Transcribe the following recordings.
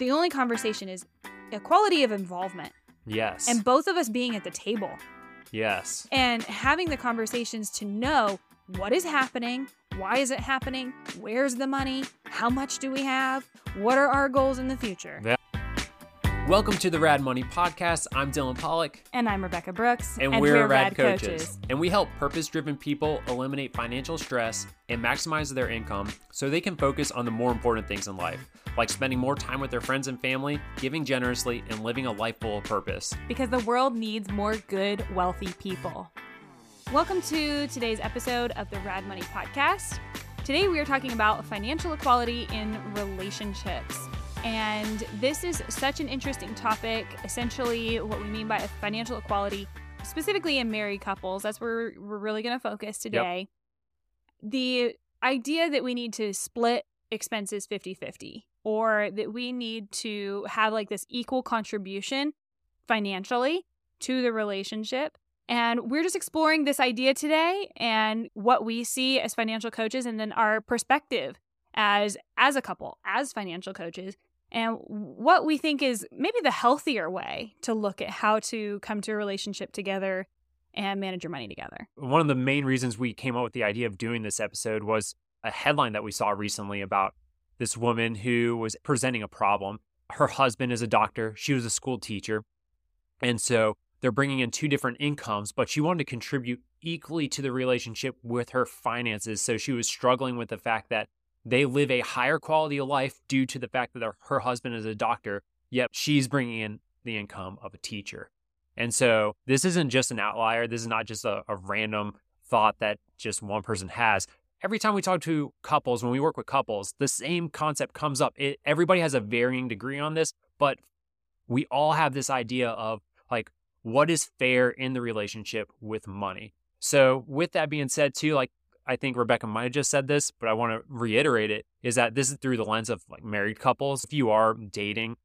The only conversation is equality of involvement Yes. and both of us being at the table yes. and having the conversations to know what is happening, why is it happening, where's the money, how much do we have, what are our goals in the future. Yeah. Welcome to the Rad Money Podcast. I'm Dylan Pollock. And I'm Rebecca Brooks, And, we're, Rad, coaches. And we help purpose driven people eliminate financial stress and maximize their income so they can focus on the more important things in life, like spending more time with their friends and family, giving generously, and living a life full of purpose. Because the world needs more good, wealthy people. Welcome to today's episode of the Rad Money Podcast. Today we are talking about financial equality in relationships. And this is such an interesting topic. Essentially, what we mean by financial equality, specifically in married couples, that's where we're really going to focus today. The idea that we need to split expenses 50 50 or that we need to have like this equal contribution financially to the relationship. And we're just exploring this idea today and what we see as financial coaches and then our perspective as as a couple, as financial coaches, and what we think is maybe the healthier way to look at how to come to a relationship together and manage your money together. One of the main reasons we came up with the idea of doing this episode was a headline that we saw recently about this woman who was presenting a problem. Her husband is a doctor, she was a school teacher. And so they're bringing in two different incomes, but she wanted to contribute equally to the relationship with her finances. So she was struggling with the fact that they live a higher quality of life due to the fact that her husband is a doctor, yet she's bringing in the income of a teacher. And so this isn't just an outlier. This is not just a, a random thought that just one person has. Every time we talk to couples, when we work with couples, the same concept comes up. It, everybody has a varying degree on this, but we all have this idea of like, what is fair in the relationship with money? So, with that being said, too, like I think Rebecca might have just said this, but I want to reiterate it is that this is through the lens of like married couples. If you are dating,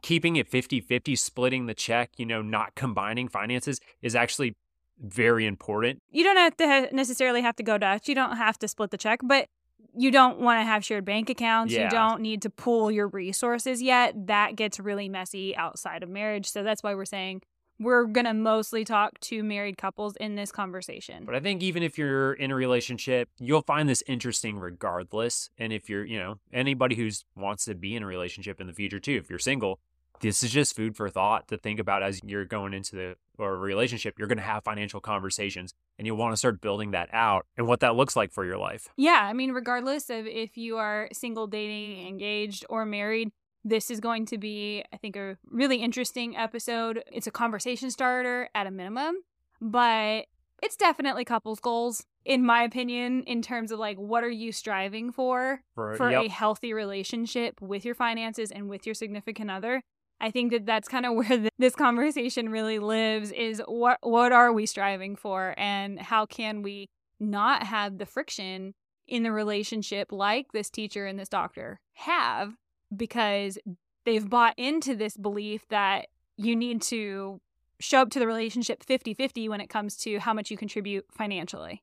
keeping it 50 50, splitting the check, you know, not combining finances is actually very important. You don't have to ha- necessarily have to go Dutch. You don't have to split the check, but you don't want to have shared bank accounts. Yeah. You don't need to pool your resources yet. That gets really messy outside of marriage. So that's why we're saying we're going to mostly talk to married couples in this conversation. But I think even if you're in a relationship, you'll find this interesting regardless. And if you're, you know, anybody who's wants to be in a relationship in the future too, if you're single, this is just food for thought to think about as you're going into the or a relationship. You're going to have financial conversations and you want to start building that out and what that looks like for your life. Yeah, I mean, regardless of if you are single, dating, engaged, or married, this is going to be, I think, a really interesting episode. It's a conversation starter at a minimum, but it's definitely couples goals, in my opinion, in terms of like what are you striving for For, for yep. a healthy relationship with your finances and with your significant other. I think that that's kind of where th- this conversation really lives is what what are we striving for and how can we not have the friction in the relationship like this teacher and this doctor have because they've bought into this belief that you need to show up to the relationship 50-50 when it comes to how much you contribute financially.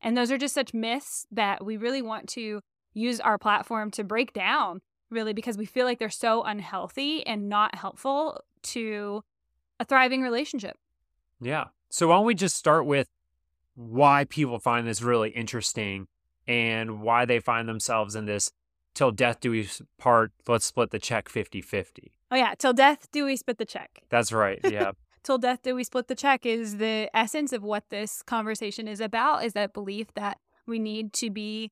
And those are just such myths that we really want to use our platform to break down really because we feel like they're so unhealthy and not helpful to a thriving relationship. Yeah. So why don't we just start with why people find this really interesting and why they find themselves in this till death do we part, let's split the check 50-50. Oh yeah, till death do we split the check. That's right. Yeah. Till death do we split the check is the essence of what this conversation is about is that belief that we need to be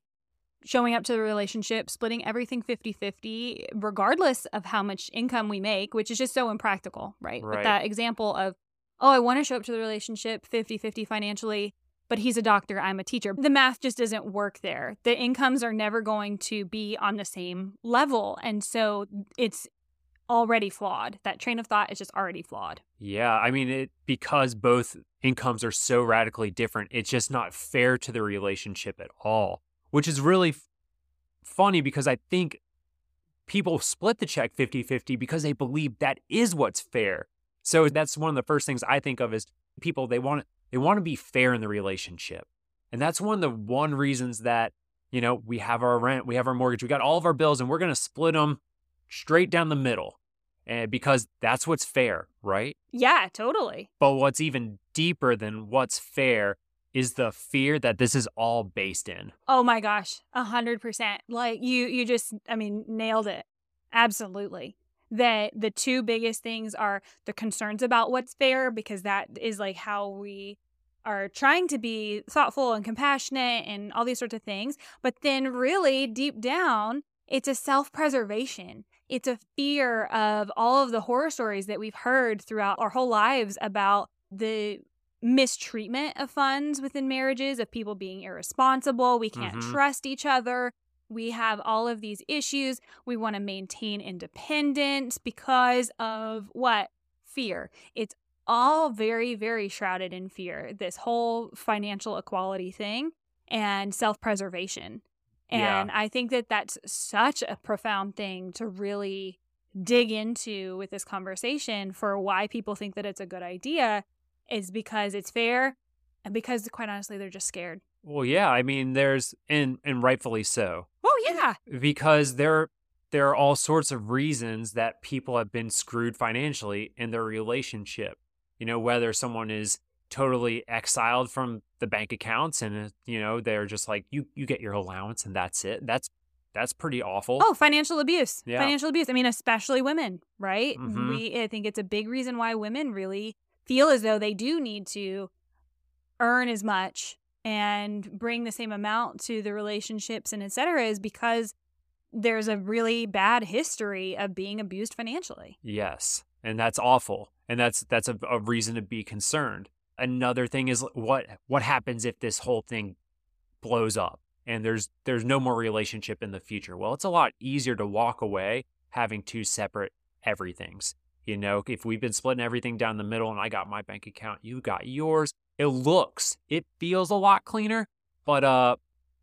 showing up to the relationship, splitting everything 50-50 regardless of how much income we make, which is just so impractical, right? But Right. that example of oh, I want to show up to the relationship 50-50 financially, but he's a doctor, I'm a teacher. The math just doesn't work there. The incomes are never going to be on the same level. And so it's already flawed. That train of thought is just already flawed. Yeah, I mean it because both incomes are so radically different. It's just not fair to the relationship at all, which is really f- funny because I think people split the check 50-50 because they believe that is what's fair. So that's one of the first things I think of is people they want they want to be fair in the relationship. And that's one of the one reasons that, you know, we have our rent, we have our mortgage, we got all of our bills and we're going to split them straight down the middle and because that's what's fair, right? Yeah, totally. But what's even deeper than what's fair is the fear that this is all based in. Oh my gosh, a hundred percent. Like you, you just, I mean, nailed it. Absolutely. That the two biggest things are the concerns about what's fair, because that is like how we are trying to be thoughtful and compassionate and all these sorts of things. But then, really, deep down, it's a self preservation. It's a fear of all of the horror stories that we've heard throughout our whole lives about the mistreatment of funds within marriages, of people being irresponsible. We can't Mhm. trust each other. We have all of these issues. We want to maintain independence because of what? Fear. It's all very, very shrouded in fear. This whole financial equality thing and self preservation. Yeah. And I think that that's such a profound thing to really dig into with this conversation for why people think that it's a good idea is because it's fair and because quite honestly they're just scared. Well, yeah, I mean, there's and and rightfully so Oh yeah. because there there are all sorts of reasons that people have been screwed financially in their relationship. You know, whether someone is totally exiled from the bank accounts and you know they're just like you you get your allowance and that's it. That's that's pretty awful. Oh, financial abuse. Yeah. Financial abuse. I mean, especially women, right? Mhm. We I think it's a big reason why women really feel as though they do need to earn as much and bring the same amount to the relationships and et cetera is because there's a really bad history of being abused financially. Yes, and that's awful, and that's that's a, a reason to be concerned. Another thing is what what happens if this whole thing blows up and there's there's no more relationship in the future. Well, it's a lot easier to walk away having two separate everythings. You know, if we've been splitting everything down the middle and I got my bank account, you got yours. It looks, it feels a lot cleaner, but uh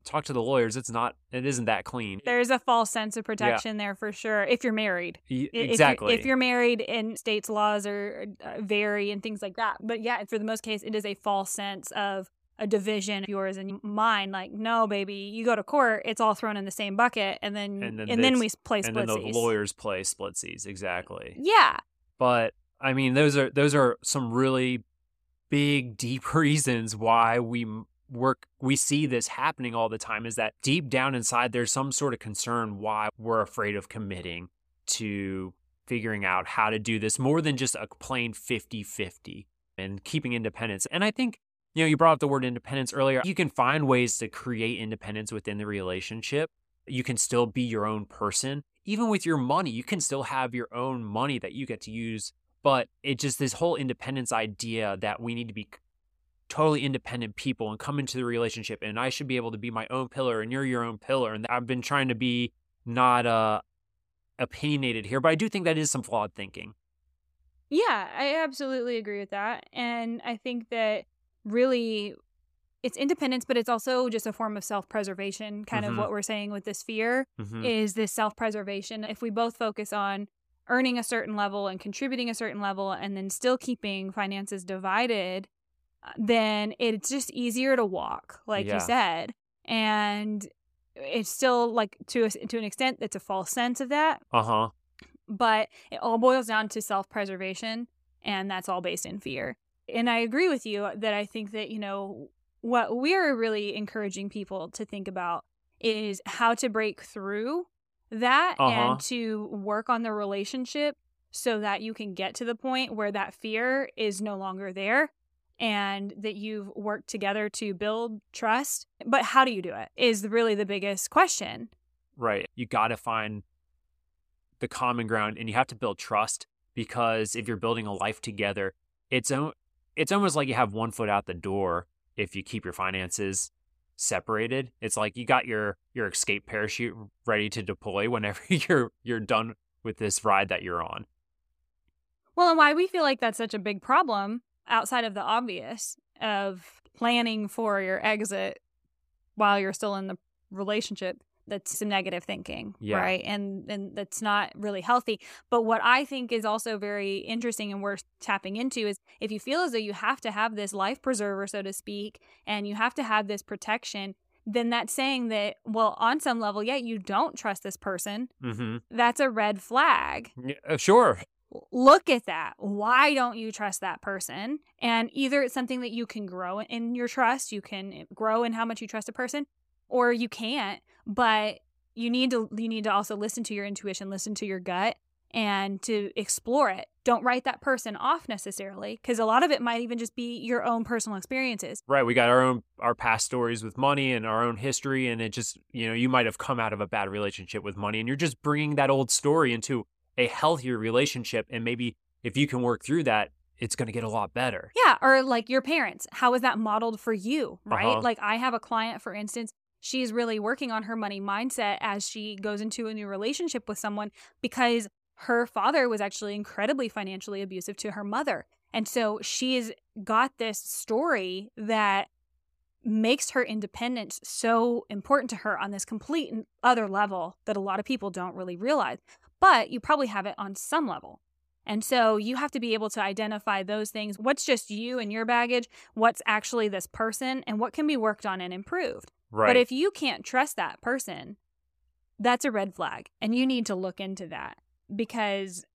talk to the lawyers, it's not it isn't that clean. There's a false sense of protection there for sure if you're married. Y- I- if you're- Exactly. If you're, married and states' laws are uh, vary and things like that. But yeah, for the most case, it is a false sense of a division of yours and mine. Like, no, baby, you go to court, it's all thrown in the same bucket, and then And and then then, we play and then the lawyers play splitsies, exactly. Yeah, but I mean, those are those are some really big, deep reasons why we work. We see this happening all the time. Is that deep down inside, there's some sort of concern why we're afraid of committing to figuring out how to do this more than just a plain 50-50 and keeping independence. And I think you know you brought up the word independence earlier. You can find ways to create independence within the relationship. You can still be your own person. Even with your money, you can still have your own money that you get to use but it just this whole independence idea that we need to be totally independent people and come into the relationship and I should be able to be my own pillar and you're your own pillar and I've been trying to be not uh opinionated here but I do think that is some flawed thinking. yeah, I absolutely agree with that, and I think that really. It's independence, but it's also just a form of self preservation, kind Mhm. of what we're saying with this fear. Mhm. is this self preservation. If we both focus on earning a certain level and contributing a certain level and then still keeping finances divided, uh, then it's just easier to walk, like Yeah. you said. And it's still like to a, to an extent it's a false sense of that, Uh-huh. but it all boils down to self preservation and that's all based in fear. And I agree with you that I think that, you know, what we're really encouraging people to think about is how to break through that Uh-huh. and to work on the relationship so that you can get to the point where that fear is no longer there and that you've worked together to build trust. But how do you do it is really the biggest question. Right. You got to find the common ground and you have to build trust because if you're building a life together, it's o- it's almost like you have one foot out the door if you keep your finances separated. It's like you got your your escape parachute ready to deploy whenever you're you're done with this ride that you're on. Well, and why we feel like that's such a big problem outside of the obvious of planning for your exit while you're still in the relationship that's some negative thinking Yeah. right and and that's not really healthy but what i think is also very interesting and worth tapping into is if you feel as though you have to have this life preserver so to speak and you have to have this protection then that's saying that, well, on some level, yeah, you don't trust this person. Mm-hmm. That's a red flag. Yeah, uh, sure. Look at that. Why don't you trust that person? And either it's something that you can grow in your trust, you can grow in how much you trust a person, or you can't. But you need to you need to also listen to your intuition, listen to your gut, and to explore it. Don't write that person off necessarily because a lot of it might even just be your own personal experiences. Right. We got our own our past stories with money and our own history and it just, you know, you might have come out of a bad relationship with money and you're just bringing that old story into a healthier relationship and maybe if you can work through that it's going to get a lot better. Yeah, or like your parents, how is that modeled for you, right? Uh-huh. Like I have a client for instance, she's really working on her money mindset as she goes into a new relationship with someone because her father was actually incredibly financially abusive to her mother. And so she's got this story that makes her independence so important to her on this complete and other level that a lot of people don't really realize. But you probably have it on some level. And so you have to be able to identify those things. What's just you and your baggage? What's actually this person? And what can be worked on and improved? Right. But if you can't trust that person, that's a red flag. And you need to look into that because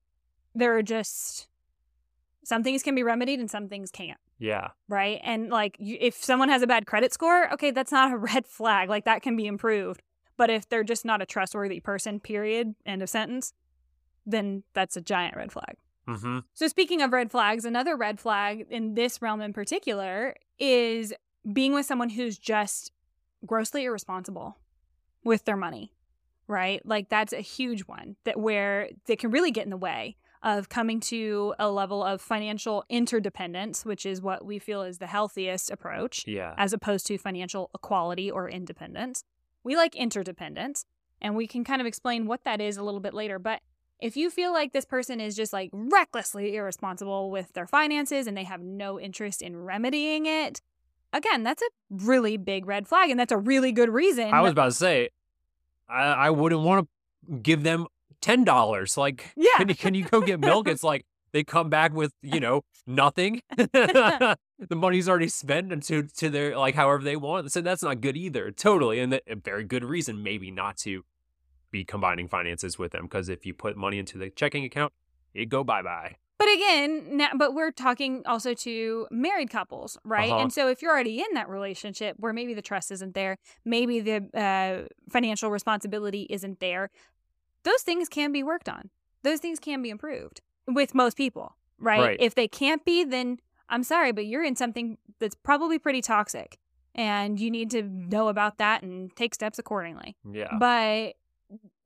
there are just some things can be remedied and some things can't. yeah. Right. And like you, if someone has a bad credit score, okay, that's not a red flag. Like that can be improved. But if they're just not a trustworthy person, period, end of sentence, then that's a giant red flag. Mhm. So, speaking of red flags, another red flag in this realm in particular is being with someone who's just grossly irresponsible with their money, right? Like, that's a huge one that where they can really get in the way of coming to a level of financial interdependence, which is what we feel is the healthiest approach, Yeah. as opposed to financial equality or independence. We like interdependence, and we can kind of explain what that is a little bit later. But if you feel like this person is just like recklessly irresponsible with their finances and they have no interest in remedying it, again, that's a really big red flag. And that's a really good reason. I was about to say I, I wouldn't want to give them ten dollars. Like, Yeah. can you, can you go get milk? It's like they come back with you know nothing. the money's already spent into to their like however they want. So that's not good either. Totally, and that, a very good reason maybe not to be combining finances with them because if you put money into the checking account, it go bye bye. But again, now, but we're talking also to married couples, right? Uh-huh. And so if you're already in that relationship where maybe the trust isn't there, maybe the uh, financial responsibility isn't there, those things can be worked on. Those things can be improved with most people, right? Right. If they can't be, then I'm sorry, but you're in something that's probably pretty toxic and you need to know about that and take steps accordingly Yeah. but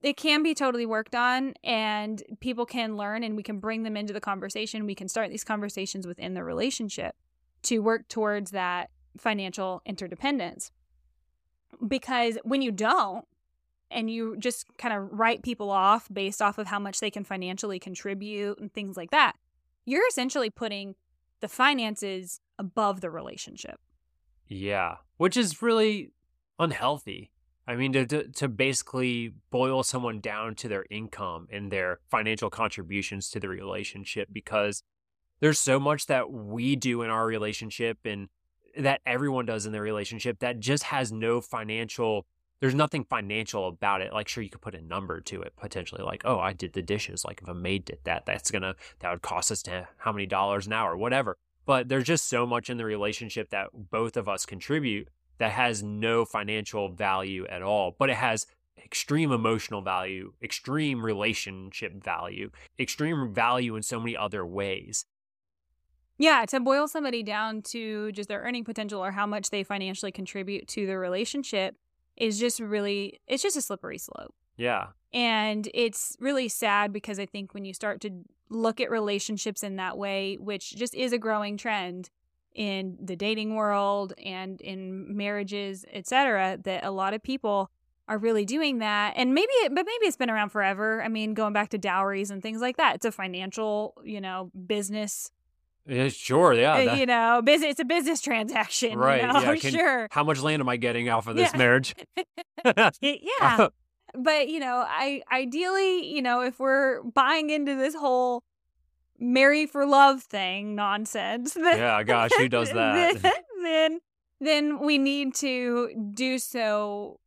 it can be totally worked on and people can learn and we can bring them into the conversation. We can start these conversations within the relationship to work towards that financial interdependence. Because when you don't and you just kind of write people off based off of how much they can financially contribute and things like that you're essentially putting the finances above the relationship. Yeah, which is really unhealthy. I mean, to, to basically boil someone down to their income and their financial contributions to the relationship because there's so much that we do in our relationship and that everyone does in their relationship that just has no financial there's nothing financial about it. Like sure you could put a number to it potentially like oh i did the dishes. Like if a maid did that that's gonna that would cost us how many dollars an hour whatever. But there's just so much in the relationship that both of us contribute that has no financial value at all, but it has extreme emotional value, extreme relationship value, extreme value in so many other ways. Yeah, to boil somebody down to just their earning potential or how much they financially contribute to the relationship is just really, it's just a slippery slope. Yeah. And it's really sad because I think when you start to look at relationships in that way, which just is a growing trend in the dating world and in marriages, etc., that a lot of people are really doing that. And maybe it, but maybe it's been around forever. I mean, going back to dowries and things like that, it's a financial, you know, business Yeah, sure. Yeah. uh, that- you know, business. It's a business transaction, Right, You know? yeah, can- sure. how much land am I getting off of this Yeah. marriage? yeah, but you know, I ideally, you know, if we're buying into this whole marry for love thing nonsense, yeah, gosh, who does that? Then then we need to do so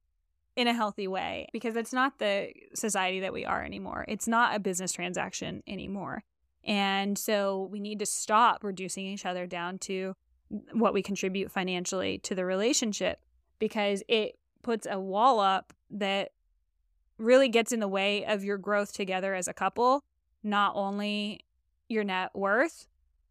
in a healthy way because it's not the society that we are anymore. It's not a business transaction anymore. And so we need to stop reducing each other down to what we contribute financially to the relationship because it puts a wall up that really gets in the way of your growth together as a couple, not only your net worth,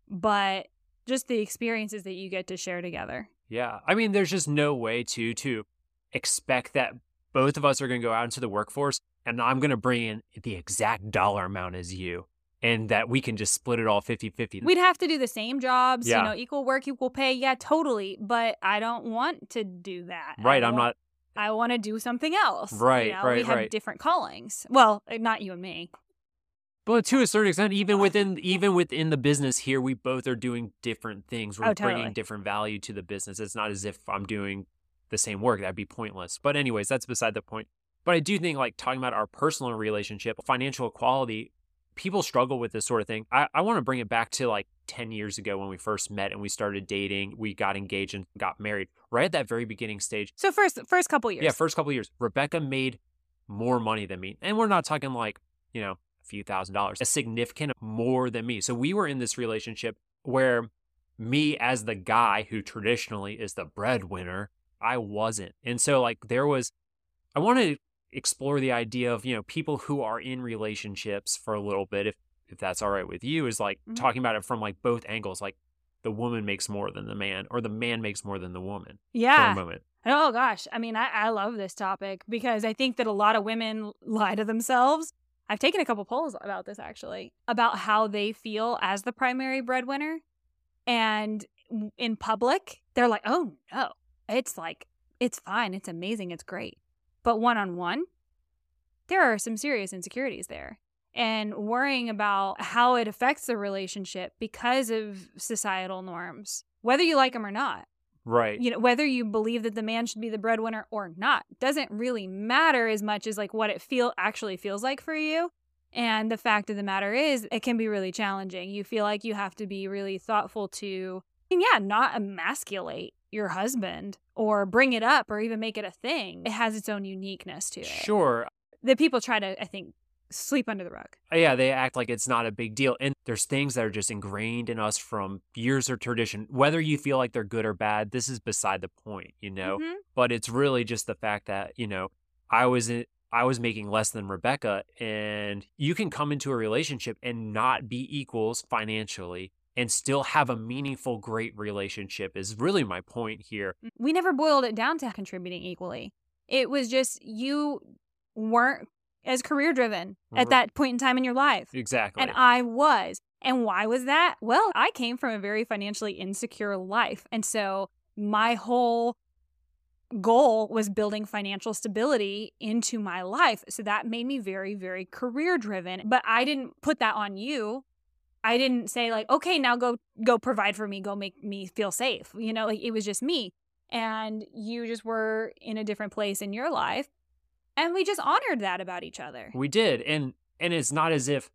but just the experiences that you get to share together. Yeah. I mean, there's just no way to to expect that both of us are going to go out into the workforce and I'm going to bring in the exact dollar amount as you and that we can just split it all 50-50. We'd have to do the same jobs, Yeah. you know, equal work, equal pay. Yeah, totally. But I don't want to do that. right, I'm not I want to do something else. you Right, know? We right, have right. different callings. Well, uh, not you and me. But to a certain extent even within even within the business here we both are doing different things. We're Oh, bringing different value to the business. It's not as if I'm doing the same work. That'd be pointless. But anyways, that's beside the point. But I do think like talking about our personal relationship, financial equality, people struggle with this sort of thing. I, I want to bring it back to like 10 years ago when we first met and we started dating, we got engaged and got married. Right at that very beginning stage. So first, first couple years. Yeah, first couple years, Rebecca made more money than me. And we're not talking like, you know, few thousand dollars, a significant more than me. So we were in this relationship where me as the guy who traditionally is the breadwinner, I wasn't. And so like there was I want to explore the idea of, you know, people who are in relationships for a little bit if if that's all right with you is like Mhm. talking about it from like both angles like the woman makes more than the man or the man makes more than the woman for yeah. a moment. Oh gosh, I mean, I, I love this topic because I think that a lot of women lie to themselves. I've taken a couple polls about this actually, about how they feel as the primary breadwinner, and in public, they're like, "Oh no, it's like it's fine, it's amazing, it's great," but one on one, there are some serious insecurities there. And worrying about how it affects the relationship because of societal norms, whether you like them or not Right. you know whether you believe that the man should be the breadwinner or not doesn't really matter as much as like what it feel actually feels like for you and the fact of the matter is it can be really challenging you feel like you have to be really thoughtful to and yeah not emasculate your husband or bring it up or even make it a thing it has its own uniqueness to it Sure. that people try to i think sweep under the rug Uh, Yeah, they act like it's not a big deal. And there's things that are just ingrained in us from years of tradition. Whether you feel like they're good or bad, this is beside the point, you know? Mhm. But it's really just the fact that, you know, I was in, I was making less than Rebecca and you can come into a relationship and not be equals financially and still have a meaningful great relationship is really my point here. we never boiled it down to contributing equally. It was just you weren't as career driven Mhm. at that point in time in your life. Exactly. And I was. And why was that? Well, I came from a very financially insecure life. And so my whole goal was building financial stability into my life. So that made me very, very career driven. But I didn't put that on you. I didn't say like, okay, now go go provide for me, go make me feel safe. You know, like it was just me. And you just were in a different place in your life. And we just honored that about each other. We did, and and it's not as if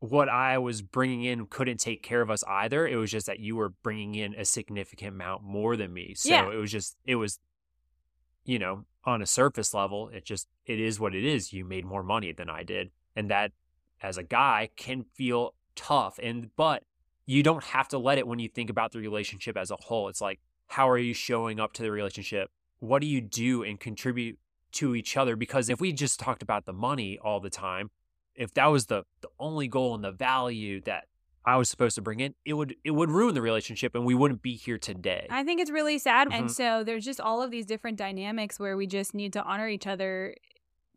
what I was bringing in couldn't take care of us either. It was just that you were bringing in a significant amount more than me. So Yeah. it was just it was, you know, on a surface level, it just it is what it is. You made more money than I did, and that as a guy can feel tough. And but you don't have to let it when you think about the relationship as a whole. It's like how are you showing up to the relationship? What do you do and contribute to each other because if we just talked about the money all the time if that was the the only goal and the value that I was supposed to bring in it would it would ruin the relationship and we wouldn't be here today I think it's really sad. And Mhm. so there's just all of these different dynamics where we just need to honor each other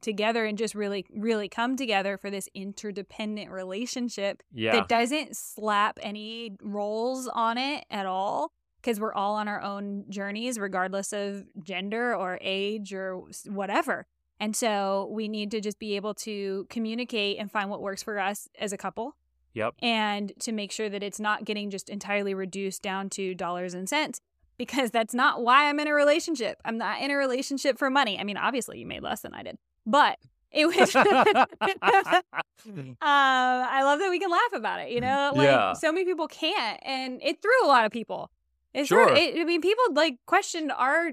together and just really, really come together for this interdependent relationship yeah that doesn't slap any roles on it at all. Because we're all on our own journeys, regardless of gender or age or whatever. And so we need to just be able to communicate and find what works for us as a couple yep and to make sure that it's not getting just entirely reduced down to dollars and cents because that's not why I'm in a relationship. I'm not in a relationship for money. I mean, obviously you made less than I did, but it was um I love that we can laugh about it, you know? Like Yeah. so many people can't and it threw a lot of people. It's Sure. hard. It, I mean, people like questioned our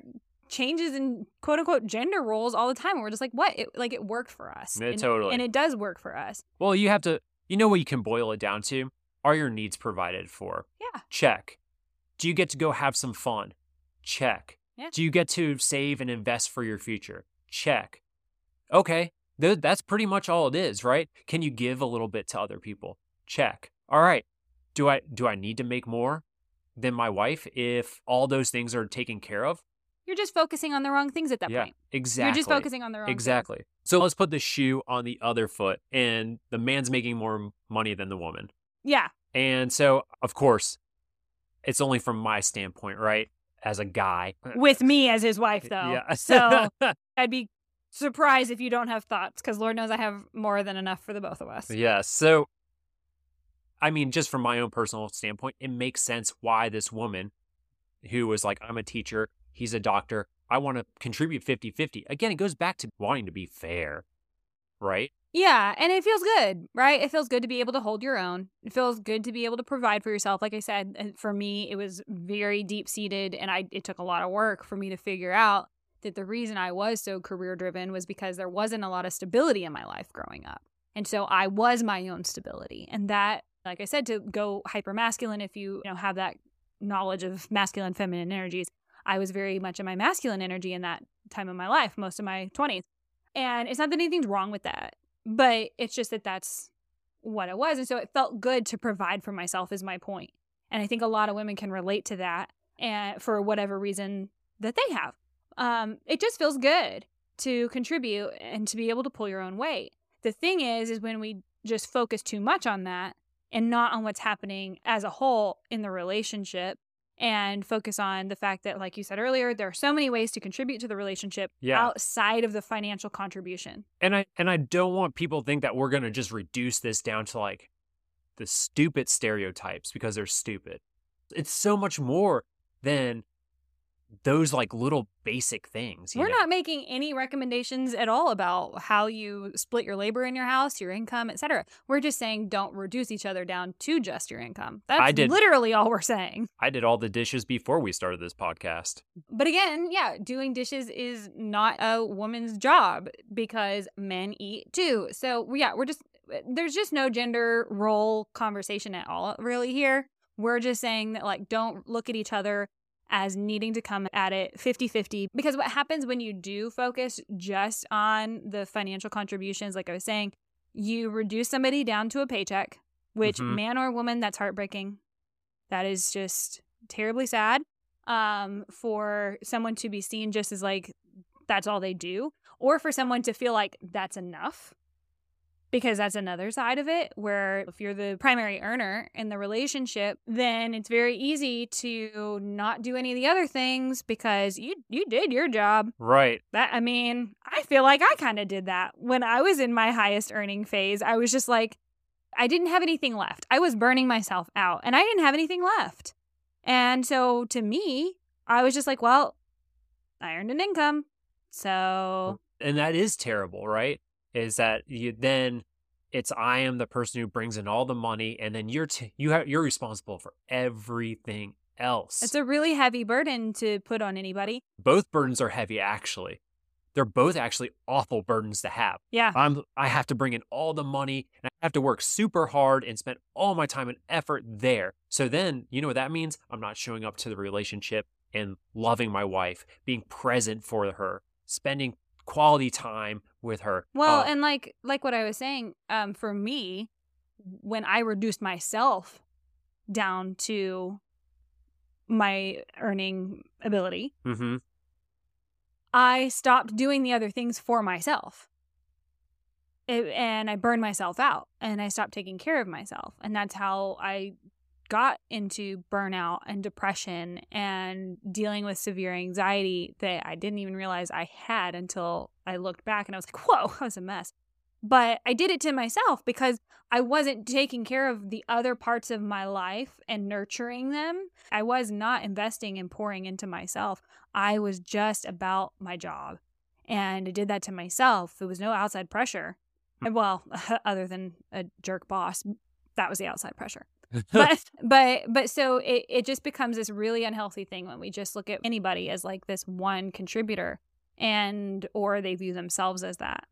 changes in quote unquote gender roles all the time. And we're just like, what? It, like it worked for us. Yeah, and, totally. And it does work for us. Well, you have to, you know what you can boil it down to? Are your needs provided for? Yeah. Check. Do you get to go have some fun? Check. Yeah. Do you get to save and invest for your future? Check. Okay. th- that's pretty much all it is, right? Can you give a little bit to other people? Check. All right. Do I do I need to make more than my wife if all those things are taken care of? You're just focusing on the wrong things at that yeah. point. Exactly. You're just focusing on the wrong things. Exactly. So let's put the shoe on the other foot and the man's making more money than the woman. Yeah. And so, of course, it's only from my standpoint, right? As a guy. With me as his wife, though. Yeah. So I'd be surprised if you don't have thoughts because Lord knows I have more than enough for the both of us. Yeah. So, I mean, just from my own personal standpoint, it makes sense why this woman who was like, I'm a teacher, he's a doctor, I want to contribute 50 50. Again, it goes back to wanting to be fair, right? Yeah, and it feels good, right? It feels good to be able to hold your own. It feels good to be able to provide for yourself. Like I said, for me, it was very deep seated, and I it took a lot of work for me to figure out that the reason I was so career driven was because there wasn't a lot of stability in my life growing up, and so I was my own stability, and that, like I said, to go hyper masculine, if you, you know have that knowledge of masculine, feminine energies, I was very much in my masculine energy in that time of my life, most of my twenties, and it's not that anything's wrong with that but it's just that that's what it was. And so it felt good to provide for myself is my point. And i think a lot of women can relate to that and for whatever reason that they have. Um, it just feels good to contribute and to be able to pull your own weight. The thing is is when we just focus too much on that and not on what's happening as a whole in the relationship and focus on the fact that like you said earlier there are so many ways to contribute to the relationship Yeah. outside of the financial contribution and I and I don't want people to think that we're gonna just reduce this down to like the stupid stereotypes because they're stupid. It's so much more than those like little basic things. We're know? not making any recommendations at all about how you split your labor in your house, your income, etc. We're just saying don't reduce each other down to just your income. That's I did- literally all we're saying. I did all the dishes before we started this podcast. But again, yeah, doing dishes is not a woman's job because men eat too. So yeah, we're just uh, there's just no gender role conversation at all really here. We're just saying that like don't look at each other as needing to come at it 50-50 because what happens when you do focus just on the financial contributions like I was saying, you reduce somebody down to a paycheck, which Mhm. man or woman that's heartbreaking. That is just terribly sad um, for someone to be seen just as like that's all they do, or for someone to feel like that's enough. Because that's another side of it, where if you're the primary earner in the relationship, then it's very easy to not do any of the other things because you you did your job. Right. That I mean, I feel like I kind of did that when I was in my highest earning phase. I was just like, I didn't have anything left. I was burning myself out, and I didn't have anything left. And so to me, I was just like, well, I earned an income, so And that is terrible, right? Is that you then it's I am the person who brings in all the money and then you're t- you have you're responsible for everything else. it's a really heavy burden to put on anybody. both burdens are heavy actually. They're both actually awful burdens to have. Yeah, I'm I have to bring in all the money and I have to work super hard and spend all my time and effort there. So then, you know what that means? I'm not showing up to the relationship and loving my wife, being present for her, spending quality time with her. Well, Uh, and like like what I was saying, um, for me, when I reduced myself down to my earning ability, mm-hmm. I stopped doing the other things for myself. It, and I burned myself out and I stopped taking care of myself. And that's how I got into burnout and depression and dealing with severe anxiety that I didn't even realize I had until I looked back and I was like, whoa, I was a mess. But I did it to myself because I wasn't taking care of the other parts of my life and nurturing them. I was not investing and pouring into myself. I was just about my job. And I did that to myself. There was no outside pressure. And Well, other than a jerk boss, that was the outside pressure. But but but so it, it just becomes this really unhealthy thing when we just look at anybody as like this one contributor and or they view themselves as that.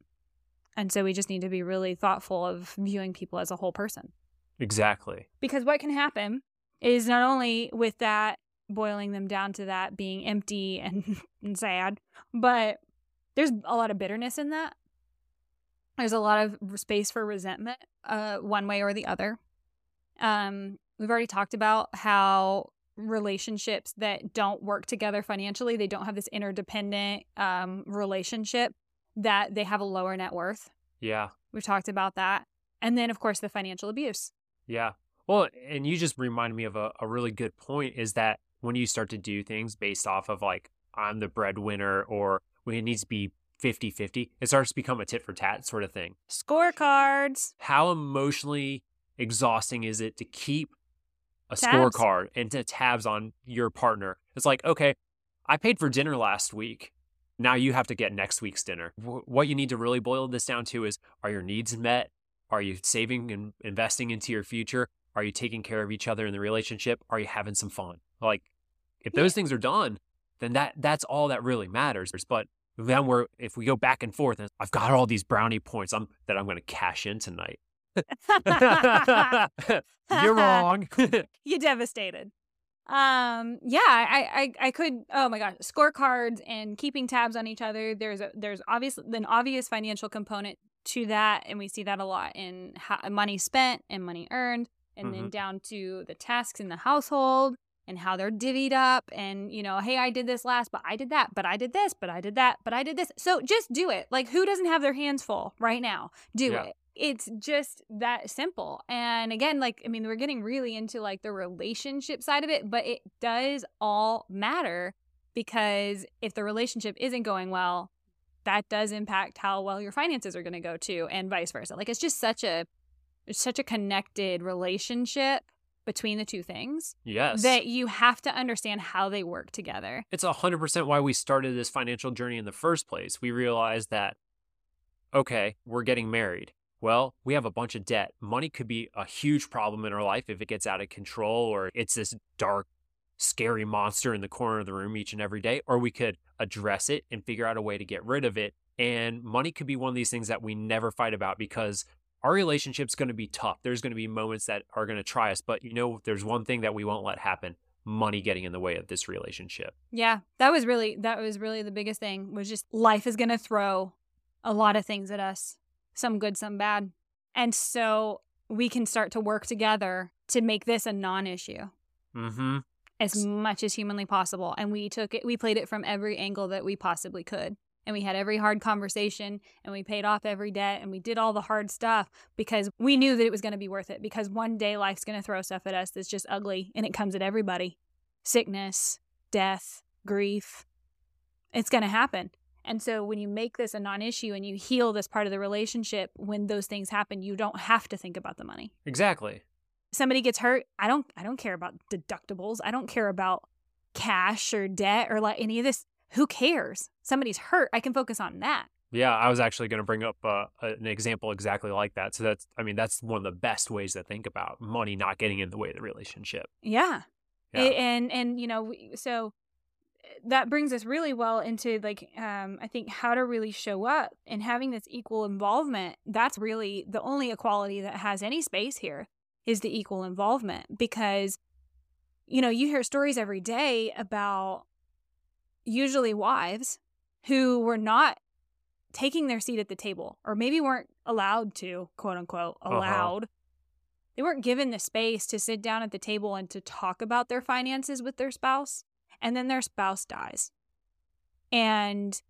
And so we just need to be really thoughtful of viewing people as a whole person. Exactly. Because what can happen is not only with that boiling them down to that being empty and, and sad but there's a lot of bitterness in that. There's a lot of space for resentment uh, one way or the other um, we've already talked about how relationships that don't work together financially, they don't have this interdependent um, relationship, that they have a lower net worth. Yeah. We've talked about that. And then, of course, the financial abuse. Yeah. Well, and you just reminded me of a, a really good point is that when you start to do things based off of like, I'm the breadwinner or when it needs to be 50 50, it starts to become a tit for tat sort of thing. Scorecards. How emotionally exhausting is it to keep a Tabs. scorecard and to tabs on your partner? It's like, okay, I paid for dinner last week. Now you have to get next week's dinner. Wh- What you need to really boil this down to is are your needs met? Are you saving and investing into your future? Are you taking care of each other in the relationship? Are you having some fun? Like, if those things are done, then that that's all that really matters. But then we're if we go back and forth, and I've got all these brownie points I'm, that I'm going to cash in tonight. You're wrong. you devastated. Um, yeah, I, I, I could. Oh my gosh, scorecards and keeping tabs on each other. There's a, there's obvious an obvious financial component to that, and we see that a lot in how, money spent and money earned, and then Mhm. down to the tasks in the household and how they're divvied up, and you know, hey, I did this last, but I did that, but I did this, but I did that, but I did this. So just do it. Like, who doesn't have their hands full right now? Do Yeah. it it's just that simple. And again, like, I mean, we're getting really into like the relationship side of it, but it does all matter because if the relationship isn't going well, that does impact how well your finances are going to go too, and vice versa. Like, it's just such a, it's such a connected relationship between the two things yes. that you have to understand how they work together. it's 100% why we started this financial journey in the first place. We realized that, okay, we're getting married. Well, we have a bunch of debt. Money could be a huge problem in our life if it gets out of control or it's this dark, scary monster in the corner of the room each and every day. Or we could address it and figure out a way to get rid of it. And money could be one of these things that we never fight about because our relationship's going to be tough. There's going to be moments that are going to try us. But you know, there's one thing that we won't let happen money getting in the way of this relationship. Yeah, that was really that was really the biggest thing was just life is going to throw a lot of things at us, some good, some bad. And so we can start to work together to make this a non-issue Mm-hmm. as much as humanly possible. And we took it we played it from every angle that we possibly could. And we had every hard conversation and we paid off every debt and we did all the hard stuff because we knew that it was going to be worth it because one day life's going to throw stuff at us that's just ugly and it comes at everybody. Sickness, death, grief. It's going to happen. And so when you make this a non-issue and you heal this part of the relationship when those things happen, you don't have to think about the money. Exactly. Somebody gets hurt, I don't I don't care about deductibles. I don't care about cash or debt or like any of this. Who cares? Somebody's hurt, I can focus on that. Yeah, I was actually going to bring up uh, an example exactly like that. So that's, I mean, that's one of the best ways to think about money not getting in the way of the relationship. Yeah. Yeah. And and you know, so that brings us really well into like um I think how to really show up and having this equal involvement. That's really the only equality that has any space here is the equal involvement because you know, you hear stories every day about usually wives who were not taking their seat at the table or maybe weren't allowed to, quote unquote, Uh-huh. allowed. They weren't given the space to sit down at the table and to talk about their finances with their spouse. And then their spouse dies. And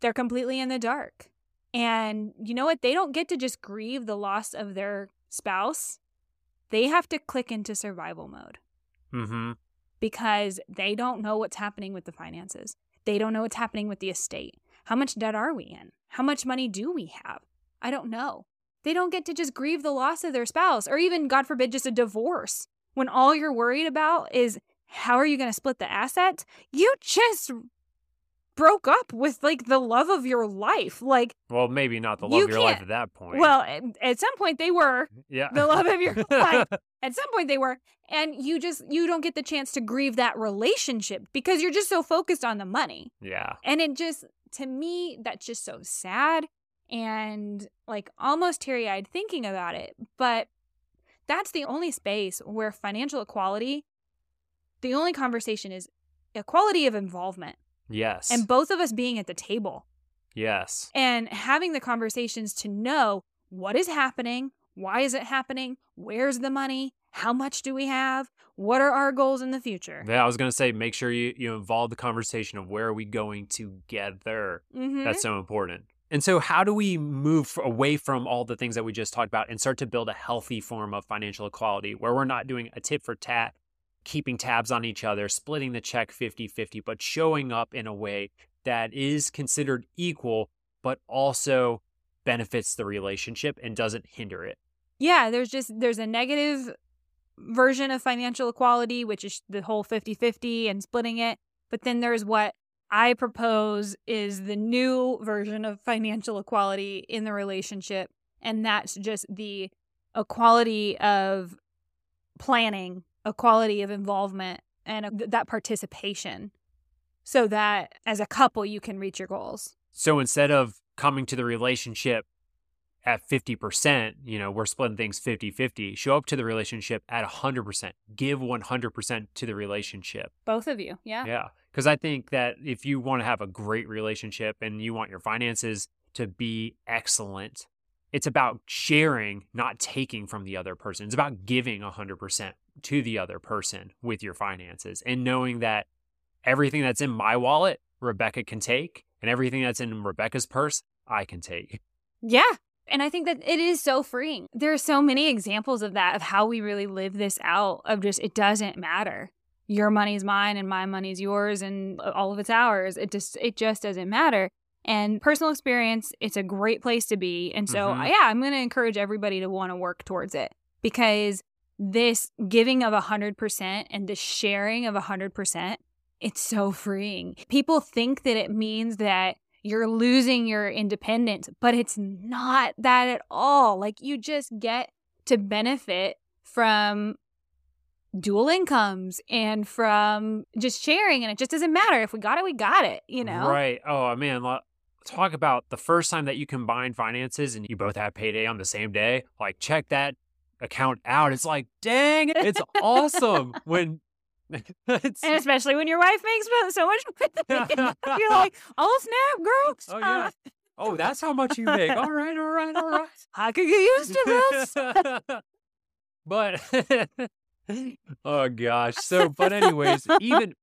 they're completely in the dark. And you know what? They don't get to just grieve the loss of their spouse. They have to click into survival mode Mm-hmm. because they don't know what's happening with the finances. They don't know what's happening with the estate. How much debt are we in? How much money do we have? I don't know. They don't get to just grieve the loss of their spouse or even, God forbid, just a divorce. When all you're worried about is how are you going to split the assets? You just broke up with like the love of your life. Like, Well, maybe not the You love of your life at that point. well, at, at some point they were. Mm, yeah. the love of your life. At some point they were. And you just you don't get the chance to grieve that relationship because you're just so focused on the money. yeah. And it just to me that's just so sad and like almost teary-eyed thinking about it. But that's the only space where financial equality the only conversation is equality of involvement Yes. and both of us being at the table yes. and having the conversations to know what is happening, why is it happening, where's the money, how much do we have, what are our goals in the future. Yeah, I was gonna say make sure you, you involve the conversation of where are we going together. Mhm. That's so important. And so, how do we move away from all the things that we just talked about and start to build a healthy form of financial equality where we're not doing a tit for tat, keeping tabs on each other, splitting the check 50 50, but showing up in a way that is considered equal, but also benefits the relationship and doesn't hinder it? yeah, there's just there's a negative version of financial equality which is the whole 50-50 and splitting it, but then there's what I propose is the new version of financial equality in the relationship and that's just the equality of planning, equality of involvement, and th- that participation so that as a couple you can reach your goals. So instead of coming to the relationship at 50%, you know, we're splitting things 50 50, show up to the relationship at 100%, give 100% to the relationship. Both of you, yeah. Yeah. Because I think that if you want to have a great relationship and you want your finances to be excellent, it's about sharing, not taking from the other person. It's about giving 100% to the other person with your finances and knowing that everything that's in my wallet, Rebecca can take, and everything that's in Rebecca's purse, I can take. Yeah. And I think that it is so freeing. There are so many examples of that, of how we really live this out, of just it doesn't matter. Your money's mine and my money's yours and all of it's ours. It just it just doesn't matter. And personal experience, it's a great place to be. And so Mhm. yeah, I'm gonna encourage everybody to want to work towards it because this giving of a hundred percent and the sharing of a hundred percent, it's so freeing. People think that it means that you're losing your independence, but it's not that at all. Like you just get to benefit from dual incomes and from just sharing, and it just doesn't matter. If we got it, we got it, you know? Right. Oh, man. Talk about the first time that you combine finances and you both have payday on the same day. Like, check that account out. It's like, dang, it's awesome when it's. And especially when your wife makes so much money, you're like, oh snap, girl. Oh, yeah. Oh, that's how much you make. All right, all right, all right. I could get used to this. but oh gosh. So, but anyways, even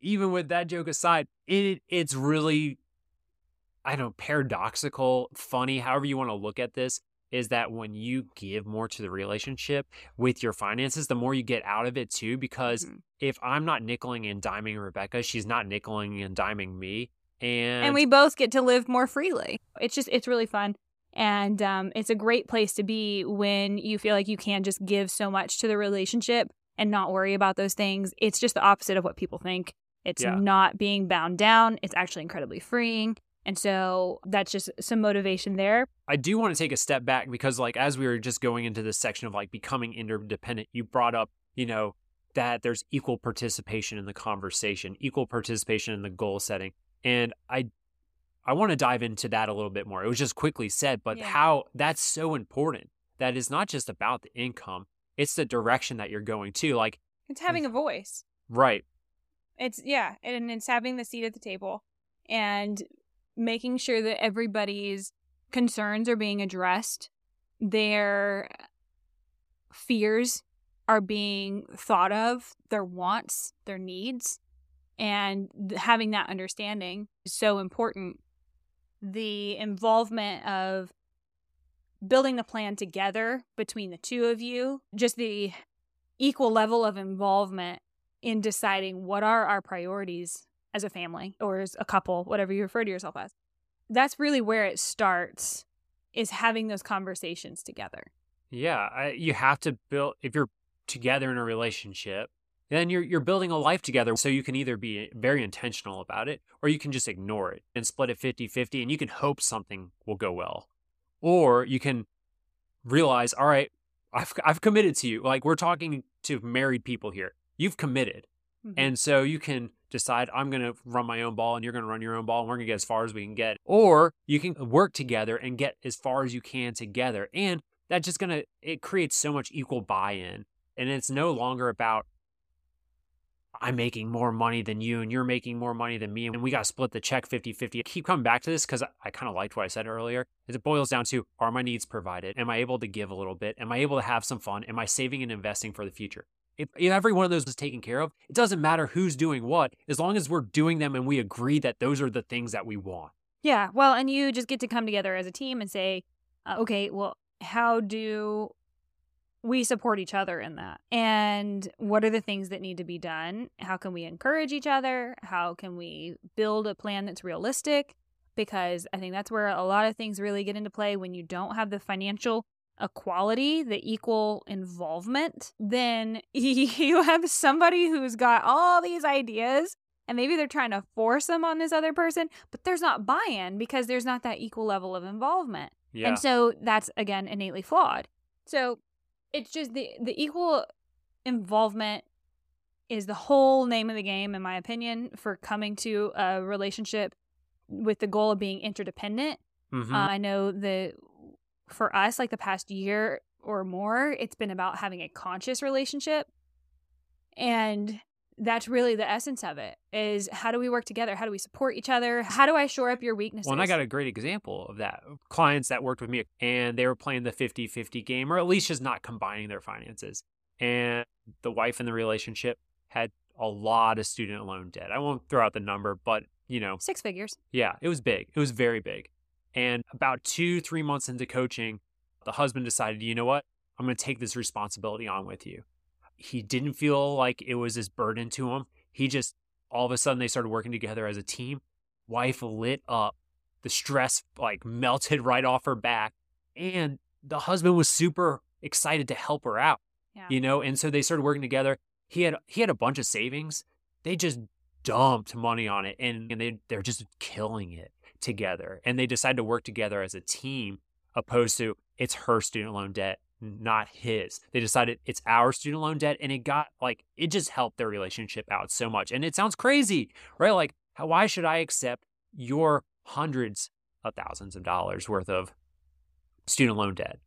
even with that joke aside, it it's really I don't know, paradoxical, funny, however you want to look at this, is that when you give more to the relationship with your finances, the more you get out of it too. Because Mhm. if I'm not nickeling and diming Rebecca, she's not nickeling and diming me. And, and we both get to live more freely. It's just it's really fun. And um, it's a great place to be when you feel like you can just give so much to the relationship and not worry about those things. It's just the opposite of what people think. It's Yeah. not being bound down. It's actually incredibly freeing. And so that's just some motivation there. I do want to take a step back because, like, as we were just going into this section of like becoming interdependent, you brought up, you know, that there's equal participation in the conversation, equal participation in the goal setting. And I, I want to dive into that a little bit more. It was just quickly said, but Yeah. how that's so important. That is not just about the income; it's the direction that you're going to. Like, It's having a voice. right, It's yeah, and it's having the seat at the table and making sure that everybody's concerns are being addressed, their fears are being thought of, their wants, their needs, and having that understanding is so important. The involvement of building the plan together between the two of you, just the equal level of involvement in deciding what are our priorities as a family or as a couple, whatever you refer to yourself as. That's really where it starts is having those conversations together. yeah, I, you have to build if you're together in a relationship then you're you're building a life together so you can either be very intentional about it or you can just ignore it and split it 50-50 and you can hope something will go well or you can realize all right I've I've committed to you like we're talking to married people here you've committed Mhm. and so you can decide I'm going to run my own ball and you're going to run your own ball and we're going to get as far as we can get or you can work together and get as far as you can together and that's just going to it creates so much equal buy-in and it's no longer about I'm making more money than you and you're making more money than me and we got to split the check 50-50. I keep coming back to this cuz I, I kind of liked what I said earlier. It boils down to are my needs provided? Am I able to give a little bit? Am I able to have some fun? Am I saving and investing for the future? If, if every one of those is taken care of, it doesn't matter who's doing what as long as we're doing them and we agree that those are the things that we want. Yeah. Well, and you just get to come together as a team and say, uh, okay, well, how do we support each other in that? And what are the things that need to be done? How can we encourage each other? How can we build a plan that's realistic? Because I think that's where a lot of things really get into play when you don't have the financial equality, the equal involvement, then you have somebody who's got all these ideas and maybe they're trying to force them on this other person, but there's not buy in because there's not that equal level of involvement. Yeah. And so that's again innately flawed. So it's just the the equal involvement is the whole name of the game in my opinion for coming to a relationship with the goal of being interdependent. Mhm. Uh, I know that for us like the past year or more it's been about having a conscious relationship and that's really the essence of it is how do we work together how do we support each other how do i shore up your weaknesses Well, and I got a great example of that. Clients that worked with me and they were playing the 50 50 game, or at least just not combining their finances. And the wife in the relationship had a lot of student loan debt. I won't throw out the number, but you know, six figures yeah, it was big. It was very big. And about two, three months into coaching, the husband decided, you know what? I'm going to take this responsibility on with you. He didn't feel like it was this burden to him. He just, all of a sudden, they started working together as a team. Wife lit up. The stress like melted right off her back. And the husband was super excited to help her out, yeah you know? And so they started working together. He had, he had a bunch of savings. They just dumped money on it and, and they, they're just killing it together and they decide to work together as a team opposed to it's her student loan debt not his. They decided it's our student loan debt and it got like it just helped their relationship out so much and it sounds crazy right? Like how, why should i accept your hundreds of thousands of dollars worth of student loan debt?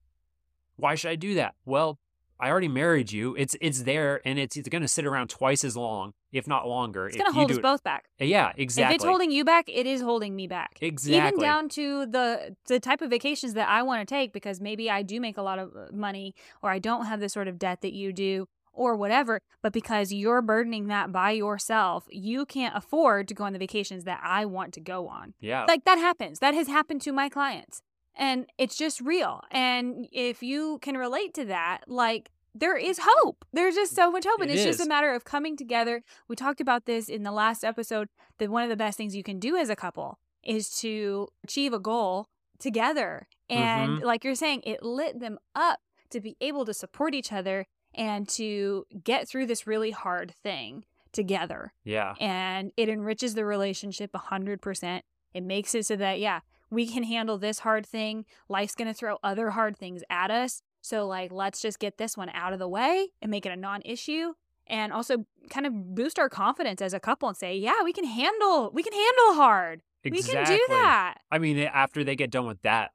Why should i do that? Well i already married you. It's it's there and it's, it's going to sit around twice as long if not longer it's going to hold us it- both back. Yeah exactly if it's holding you back it is holding me back. Exactly. even down to the the type of vacations that i want to take because maybe i do make a lot of uh, money or i don't have the sort of debt that you do or whatever but because you're burdening that by yourself you can't afford to go on the vacations that i want to go on. Yeah. Like that happens. That has happened to my clients and it's just real and if you can relate to that like there is hope. There's just so much hope and It it's just a matter of coming together. We talked about this in the last episode that one of the best things you can do as a couple is to achieve a goal together and Mhm. like you're saying it lit them up to be able to support each other and to get through this really hard thing together yeah. and it enriches the relationship 100%. It makes it so that, yeah, we can handle this hard thing. Life's going to throw other hard things at us. So, like, let's just get this one out of the way and make it a non issue. And also kind of boost our confidence as a couple and say, yeah, we can handle, we can handle hard. exactly We can do that. I mean, eh, after they get done with that,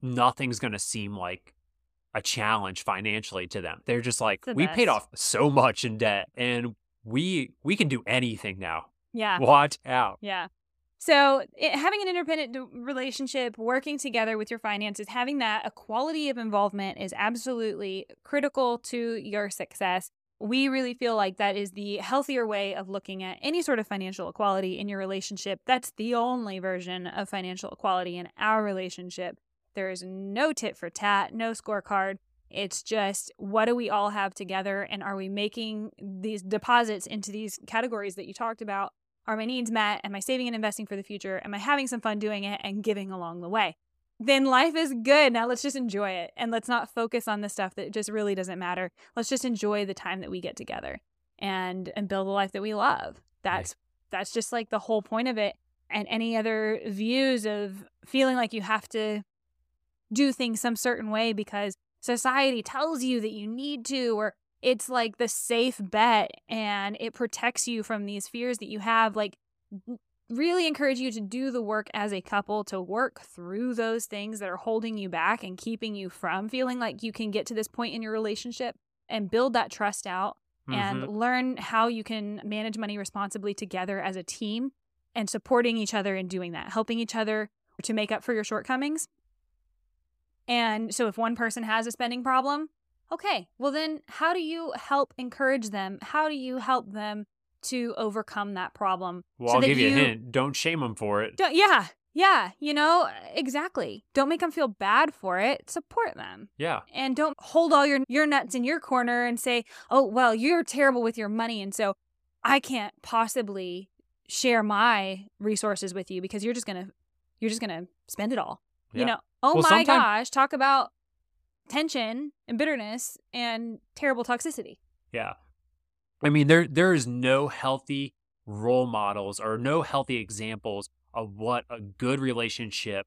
nothing's going to seem like a challenge financially to them. They're just like, the we paid off so much in debt and we we can do anything now. Yeah. Watch out. Yeah. So, it, having an independent d- relationship, working together with your finances, having that equality of involvement is absolutely critical to your success. We really feel like that is the healthier way of looking at any sort of financial equality in your relationship. That's the only version of financial equality in our relationship. There is no tit for tat, no scorecard. It's just what do we all have together and are we making these deposits into these categories that you talked about? Are my needs met? Am I saving and investing for the future? Am I having some fun doing it and giving along the way? Then life is good. Now let's just enjoy it and let's not focus on the stuff that just really doesn't matter. Let's just enjoy the time that we get together. and and build a life that we love. That's that's just like the whole point of it. And any other views of feeling like you have to do things some certain way because society tells you that you need to or it's like the safe bet and it protects you from these fears that you have like really encourage you to do the work as a couple to work through those things that are holding you back and keeping you from feeling like you can get to this point in your relationship and build that trust out mm-hmm. and learn how you can manage money responsibly together as a team and supporting each other in doing that, helping each other to make up for your shortcomings. And so if one person has a spending problem, okay, well then how do you help encourage them? How do you help them to overcome that problem? Well, so I'll give you, you, a hint. Don't shame them for it. yeah, yeah, you know, exactly. Don't make them feel bad for it. Support them. Yeah. And don't hold all your your nuts in your corner and say, "Oh, well, you're terrible with your money and so I can't possibly share my resources with you because you're just going to you're just going to spend it all." Yeah. You know, oh well, my gosh, talk about tension and bitterness and terrible toxicity. Yeah. I mean, there there is no healthy role models or no healthy examples of what a good relationship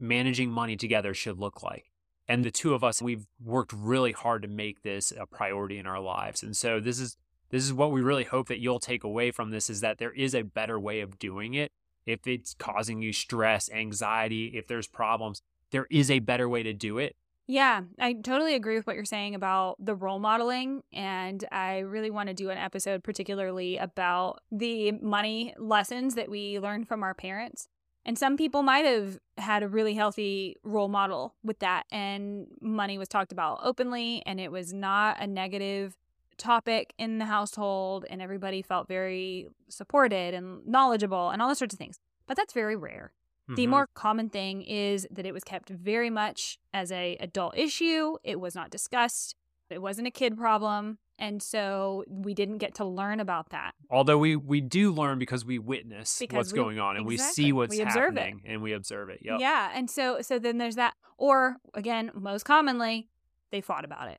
managing money together should look like. And the two of us, we've worked really hard to make this a priority in our lives. And so this is this is what we really hope that you'll take away from this is that there is a better way of doing it. If it's causing you stress, anxiety, if there's problems, there is a better way to do it. Yeah, I totally agree with what you're saying about the role modeling. And I really want to do an episode, particularly about the money lessons that we learned from our parents. And some people might have had a really healthy role model with that. And money was talked about openly, and it was not a negative topic in the household. And everybody felt very supported and knowledgeable and all those sorts of things. But that's very rare. Mm-hmm. The more common thing is that it was kept very much as a adult issue. It was not discussed. It wasn't a kid problem. And so we didn't get to learn about that. Although we we do learn because we witness because what's we, going on and exactly. we see what's we happening it. and we observe it. Yep. Yeah. And so so then there's that. Or again, most commonly, they fought about it.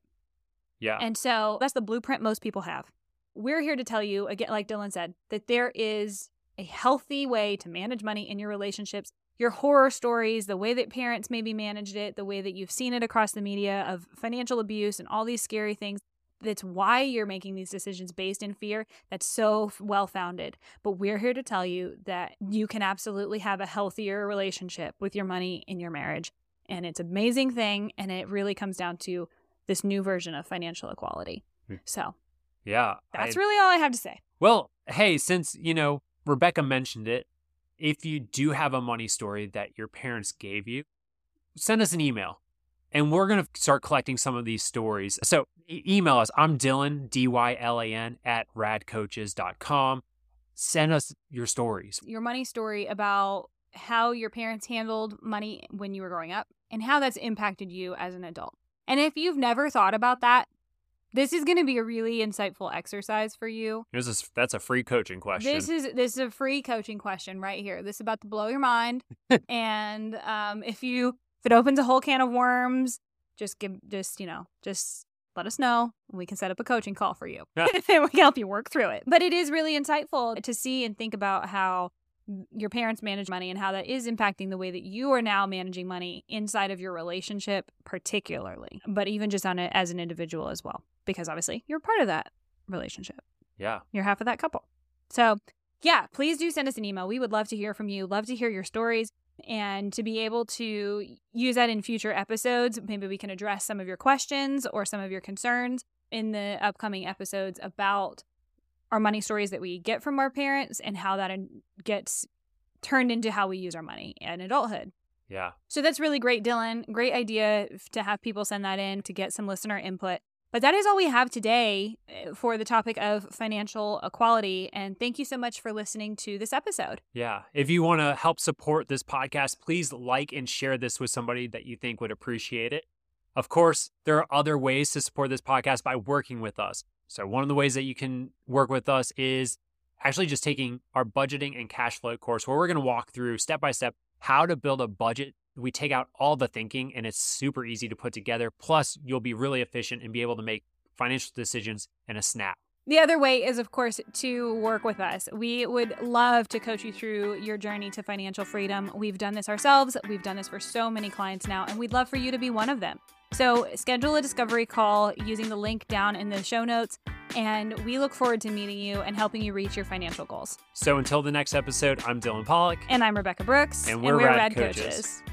Yeah. And so that's the blueprint most people have. We're here to tell you, again, like Dylan said, that there is a healthy way to manage money in your relationships. Your horror stories, the way that parents maybe managed it, the way that you've seen it across the media of financial abuse and all these scary things. That's why you're making these decisions based in fear. That's so well founded. But we're here to tell you that you can absolutely have a healthier relationship with your money in your marriage. And it's an amazing thing. And it really comes down to this new version of financial equality. Hmm. So, yeah, that's I, really all I have to say. Well, hey, since, you know, Rebecca mentioned it. If you do have a money story that your parents gave you, send us an email and we're going to start collecting some of these stories. So e- email us. I'm Dylan, D Y L A N, at radcoaches.com. Send us your stories. Your money story about how your parents handled money when you were growing up and how that's impacted you as an adult. And if you've never thought about that, this is going to be a really insightful exercise for you. This is that's a free coaching question. This is this is a free coaching question right here. This is about to blow your mind. and um, if you if it opens a whole can of worms, just give just you know just let us know. And we can set up a coaching call for you. and we can help you work through it. But it is really insightful to see and think about how your parents manage money and how that is impacting the way that you are now managing money inside of your relationship particularly but even just on it as an individual as well because obviously you're part of that relationship yeah you're half of that couple so yeah please do send us an email we would love to hear from you love to hear your stories and to be able to use that in future episodes maybe we can address some of your questions or some of your concerns in the upcoming episodes about our money stories that we get from our parents and how that gets turned into how we use our money in adulthood. Yeah. So that's really great, Dylan. Great idea to have people send that in to get some listener input. But that is all we have today eh, for the topic of financial equality. And thank you so much for listening to this episode. Yeah. If you want to help support this podcast, please like and share this with somebody that you think would appreciate it. Of course, there are other ways to support this podcast by working with us. So, one of the ways that you can work with us is actually just taking our budgeting and cash flow course where we're going to walk through step by step how to build a budget. We take out all the thinking and it's super easy to put together. Plus, you'll be really efficient and be able to make financial decisions in a snap. The other way is, of course, to work with us. We would love to coach you through your journey to financial freedom. We've done this ourselves, we've done this for so many clients now, and we'd love for you to be one of them. So, schedule a discovery call using the link down in the show notes, and we look forward to meeting you and helping you reach your financial goals. So, until the next episode, I'm Dylan Pollock. And I'm Rebecca Brooks. And we're, and we're Rad, Rad coaches. coaches.